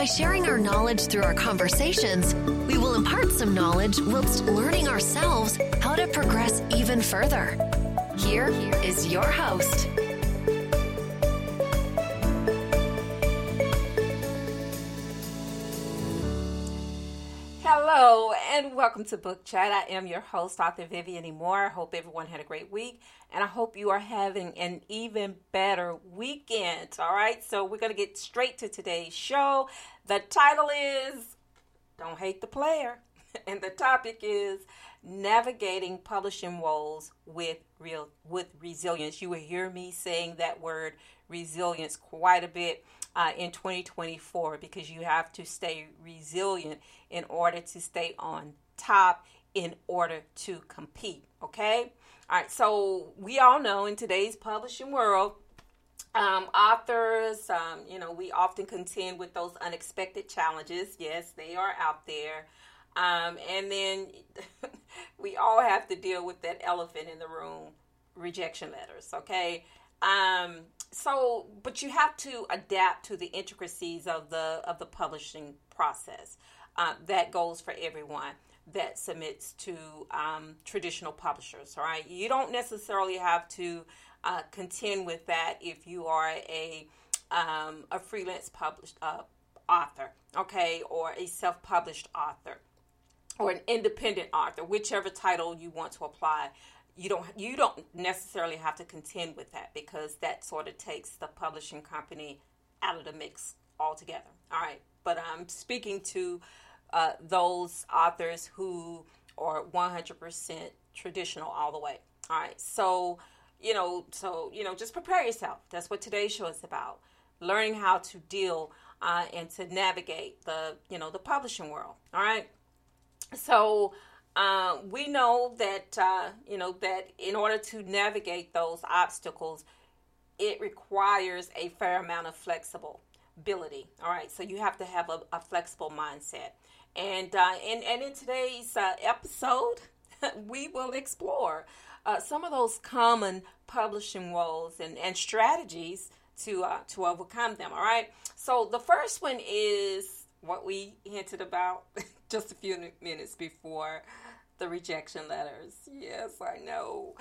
By sharing our knowledge through our conversations, we will impart some knowledge whilst learning ourselves how to progress even further. Here is your host, and welcome to Book Chat. I am your host, author Vivian. Moore. I hope everyone had a great week and I hope you are having an even better weekend. All right, so we're going to get straight to today's show. The title is Don't Hate the Player, and the topic is Navigating Publishing Woes with real with resilience. You will hear me saying that word resilience quite a bit uh, in 2024 because you have to stay resilient in order to stay on top, in order to compete. Okay? All right, so we all know in today's publishing world, um, authors, um, you know, we often contend with those unexpected challenges. Yes, they are out there. Um, and then we all have to deal with that elephant in the room rejection letters, okay? Um, so, but you have to adapt to the intricacies of the of the publishing process. Uh, that goes for everyone that submits to um, traditional publishers. All right, you don't necessarily have to uh, contend with that if you are a um, a freelance published uh, author, okay, or a self published author, or an independent author, whichever title you want to apply you don't you don't necessarily have to contend with that because that sort of takes the publishing company out of the mix altogether. All right, but I'm speaking to uh, those authors who are 100% traditional all the way. All right, so you know, so you know, just prepare yourself. That's what today's show is about: learning how to deal uh, and to navigate the you know the publishing world. All right, so uh, we know that uh, you know that in order to navigate those obstacles, it requires a fair amount of flexibility. All right, so you have to have a, a flexible mindset. And uh, and and in today's uh, episode, we will explore uh, some of those common publishing woes and, and strategies to uh, to overcome them. All right. So the first one is what we hinted about just a few minutes before the rejection letters. Yes, I know.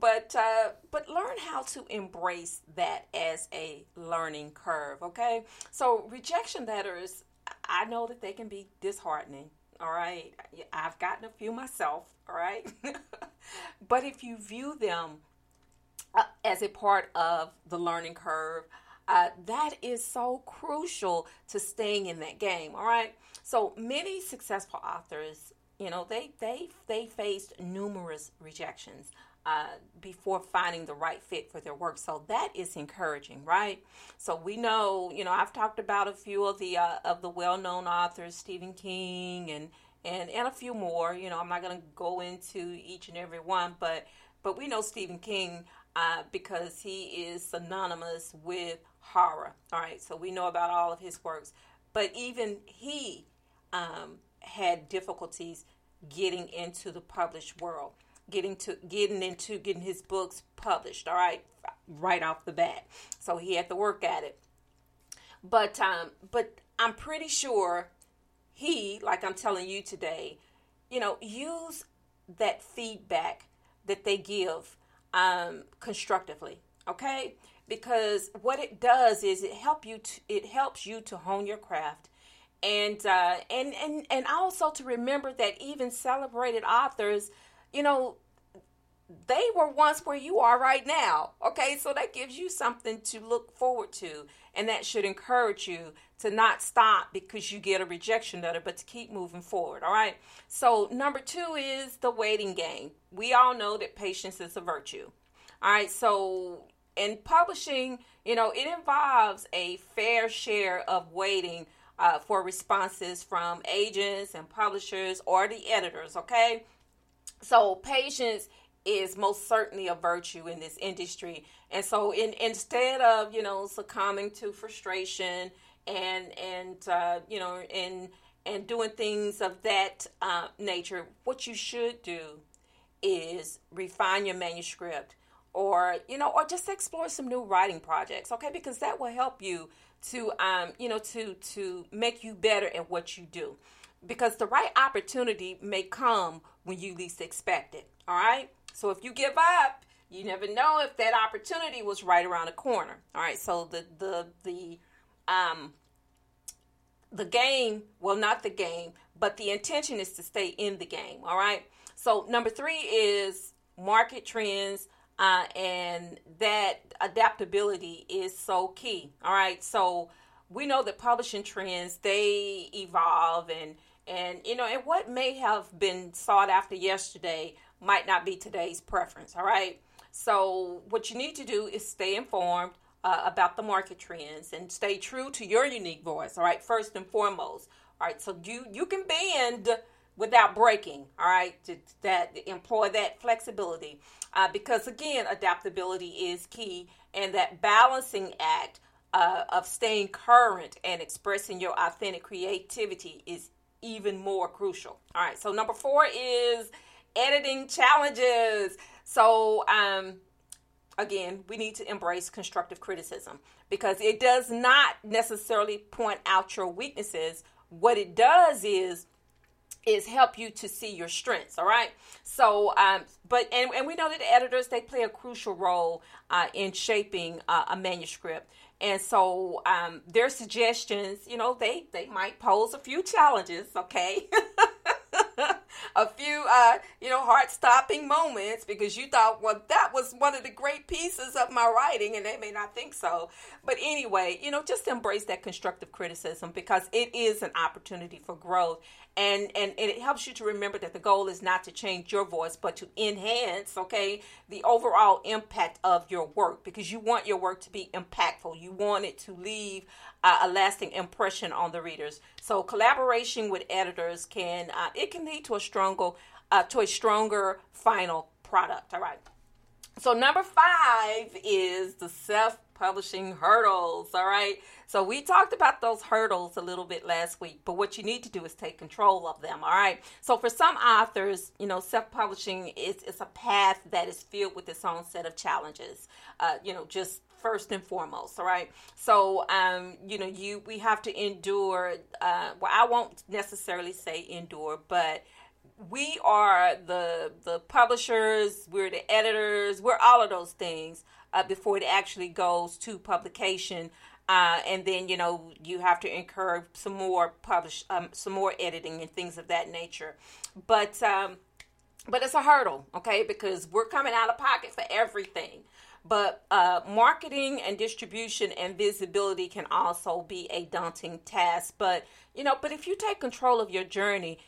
But uh, but learn how to embrace that as a learning curve, okay? So rejection letters, I know that they can be disheartening. All right. I've gotten a few myself, all right? but if you view them uh, as a part of the learning curve, uh, that is so crucial to staying in that game. All right. So many successful authors you know, they they they faced numerous rejections uh, before finding the right fit for their work. So that is encouraging, right? So we know, you know, I've talked about a few of the uh, of the well-known authors, Stephen King and and and a few more. You know, I'm not going to go into each and every one, but but we know Stephen King uh, because he is synonymous with horror. All right, so we know about all of his works, but even he um, had difficulties getting into the published world, getting to getting into getting his books published. All right, right off the bat. So he had to work at it. But um, but I'm pretty sure he, like I'm telling you today, you know, use that feedback that they give um, constructively. Okay, because what it does is it help you to, it helps you to hone your craft and uh, and and and also to remember that even celebrated authors, you know, they were once where you are right now. Okay, so that gives you something to look forward to, and that should encourage you to not stop because you get a rejection letter, but to keep moving forward. All right. So number two is the waiting game. We all know that patience is a virtue. All right. So in publishing, you know, it involves a fair share of waiting uh, for responses from agents and publishers or the editors, okay? So patience is most certainly a virtue in this industry. And so in, instead of, you know, succumbing to frustration and, and, uh, you know, and, and doing things of that uh, nature, what you should do is refine your manuscript or, you know, or just explore some new writing projects. Okay. Because that will help you to, um, you know, to, to make you better at what you do because the right opportunity may come when you least expect it. All right. So if you give up, you never know if that opportunity was right around the corner. All right. So the the the um the game, well, not the game, but the intention is to stay in the game. All right. So number three is market trends. Uh, and that adaptability is so key. All right. So we know that publishing trends they evolve and and you know and what may have been sought after yesterday might not be today's preference all right so what you need to do is stay informed uh, about the market trends and stay true to your unique voice all right first and foremost all right so you you can bend without breaking all right to, that employ that flexibility uh, because again adaptability is key and that balancing act uh, of staying current and expressing your authentic creativity is even more crucial. All right, so number four is editing challenges. So, um, again, we need to embrace constructive criticism because it does not necessarily point out your weaknesses. What it does is is help you to see your strengths all right so um but and, and we know that the editors they play a crucial role uh, in shaping uh, a manuscript and so um, their suggestions, you know, they they might pose a few challenges, okay? a few, uh, you know, heart stopping moments because you thought, well, that was one of the great pieces of my writing, and they may not think so. But anyway, you know, just embrace that constructive criticism because it is an opportunity for growth and, and it helps you to remember that the goal is not to change your voice but to enhance okay the overall impact of your work. Because you want your work to be impactful. You want it to leave uh, a lasting impression on the readers. So collaboration with editors can uh, it can lead to a stronger uh, to a stronger final product. All right so number five is the self publishing hurdles. All right. So we talked about those hurdles a little bit last week, but what you need to do is take control of them. All right. So for some authors, you know, self publishing is, is a path that is filled with its own set of challenges. Uh, you know, just first and foremost all right so um you know you we have to endure uh well i won't necessarily say endure but we are the the publishers we're the editors we're all of those things uh, before it actually goes to publication. Uh, and then you know you have to incur some more publish um, some more editing and things of that nature. But um, but it's a hurdle okay? Because we're coming out of pocket for everything. But uh, marketing and distribution and visibility can also be a daunting task. But you know but if you take control of your journey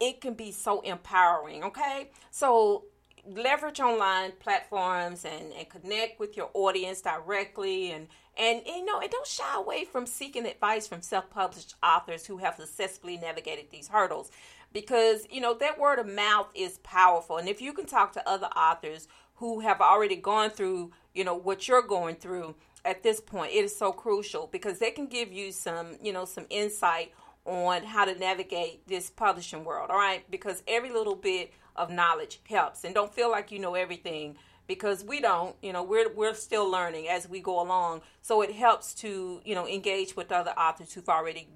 it can be so empowering okay? So leverage online platforms and, and connect with your audience directly and, and you know and don't shy away from seeking advice from self-published authors who have successfully navigated these hurdles because you know that word of mouth is powerful. And if you can talk to other authors who have already gone through you know what you're going through at this point it is so crucial because they can give you some you know some insight on how to navigate this publishing world all right because every little bit of knowledge helps. And don't feel like you know everything because we don't, you know, we're we're still learning as we go along. So it helps to, you know, engage with other authors who've already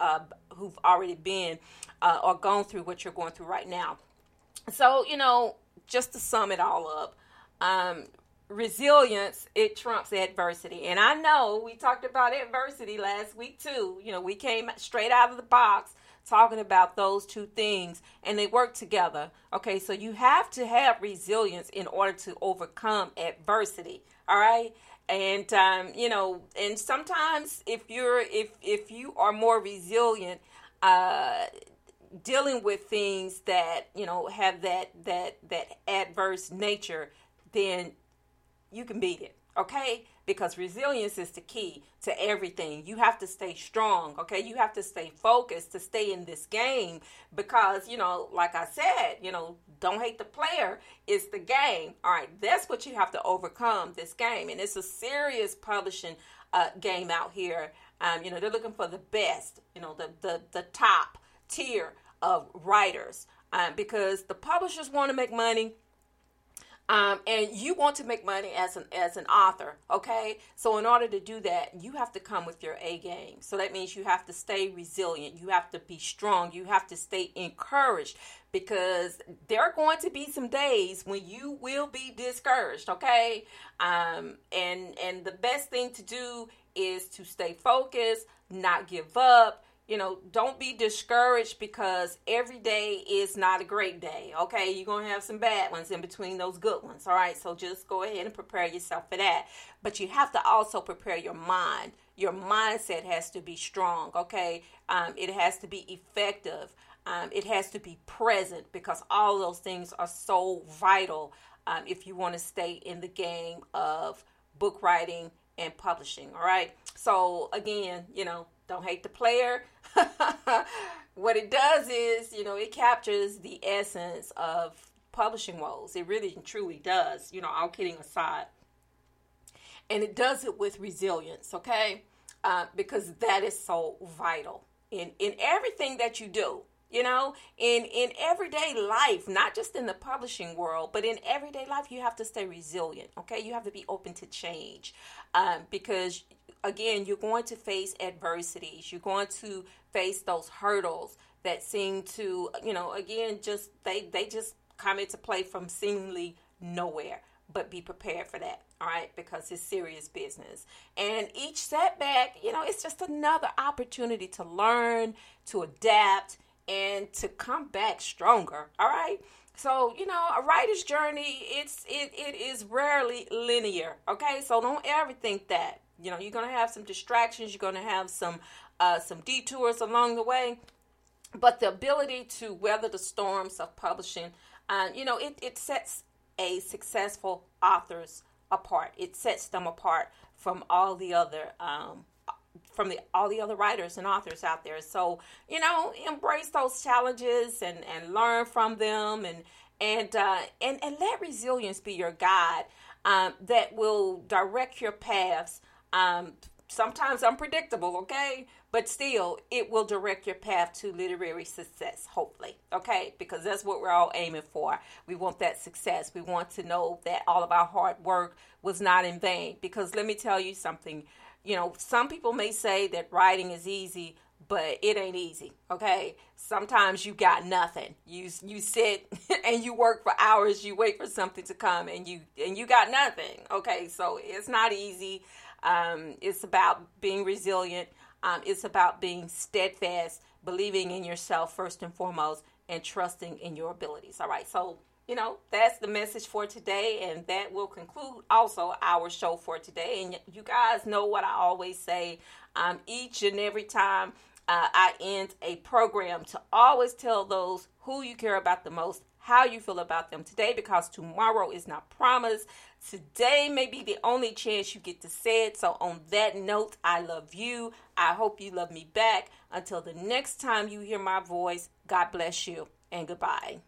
uh, who've already been uh, or gone through what you're going through right now. So, you know, just to sum it all up, um, resilience it trumps adversity and i know we talked about adversity last week too you know we came straight out of the box talking about those two things and they work together. Okay, so you have to have resilience in order to overcome adversity. All right. And um, you know, and sometimes if you're if if you are more resilient, uh, dealing with things that you know have that that that adverse nature, then you can beat it. Okay, because resilience is the key to everything. You have to stay strong, okay? You have to stay focused to stay in this game because, you know, like I said, you know, don't hate the player, it's the game. All right, that's what you have to overcome this game. And it's a serious publishing uh, game out here. Um, you know, they're looking for the best, you know, the, the, the top tier of writers um, because the publishers want to make money um, and you want to make money as an as an author okay? So in order to do that you have to come with your a game. So that means you have to stay resilient. You have to be strong. You have to stay encouraged because there are going to be some days when you will be discouraged okay? Um, and and the best thing to do is to stay focused not give up you know, don't be discouraged because every day is not a great day. Okay, you're gonna have some bad ones in between those good ones. All right, so just go ahead and prepare yourself for that. But you have to also prepare your mind. Your mindset has to be strong. Okay, um, it has to be effective. Um, it has to be present because all those things are so vital um, if you want to stay in the game of book writing and publishing. All right. So again, you know, don't hate the player. what it does is, you know, it captures the essence of publishing woes. It really and truly does, you know, all kidding aside. And it does it with resilience, okay? Uh, because that is so vital in, in everything that you do you know in in everyday life not just in the publishing world but in everyday life you have to stay resilient okay you have to be open to change um, because again, you're going to face adversities. You're going to face those hurdles that seem to, you know, again, just they they just come into play from seemingly nowhere. But be prepared for that, all right? Because it's serious business. And each setback, you know, it's just another opportunity to learn, to adapt, and to come back stronger, all right? So, you know, a writer's journey, it's it it is rarely linear. Okay, so don't ever think that. You know, you're going to have some distractions, you're going to have some uh, some detours along the way, but the ability to weather the storms of publishing, uh, you know, it, it sets a successful authors apart. It sets them apart from all the other um, from the all the other writers and authors out there. So you know, embrace those challenges and and learn from them and and uh, and and let resilience be your guide um, that will direct your paths um, sometimes unpredictable, okay? But still, it will direct your path to literary success, hopefully, okay? Because that's what we're all aiming for. We want that success. We want to know that all of our hard work was not in vain. Because let me tell you something, you know, some people may say that writing is easy, but it ain't easy okay sometimes you got nothing you you sit and you work for hours you wait for something to come and you and you got nothing okay so it's not easy um, it's about being resilient. Um, it's about being steadfast, believing in yourself first and foremost, and trusting in your abilities. All right. So, you know, that's the message for today. And that will conclude also our show for today. And you guys know what I always say um, each and every time uh, I end a program to always tell those who you care about the most how you feel about them today because tomorrow is not promised. Today may be the only chance you get to say it. So, on that note, I love you. I hope you love me back. Until the next time you hear my voice, God bless you and goodbye.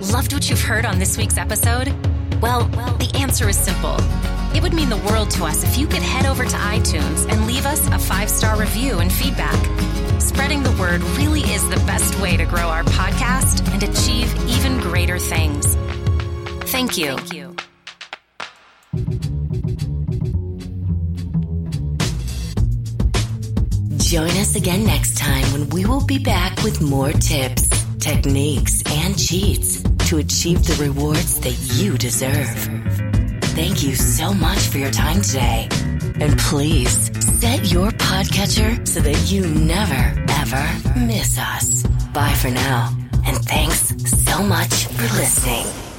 Loved what you've heard on this week's episode? Well, well, the answer is simple. It would mean the world to us if you could head over to iTunes and leave us a five star review and feedback. Spreading the word really is the best way to grow our podcast and achieve even greater things. Thank you. Thank you. Join us again next time when we will be back with more tips, techniques, and cheats to achieve the rewards that you deserve. Thank you so much for your time today. And please set your podcatcher so that you never, ever miss us. Bye for now. And thanks so much for listening.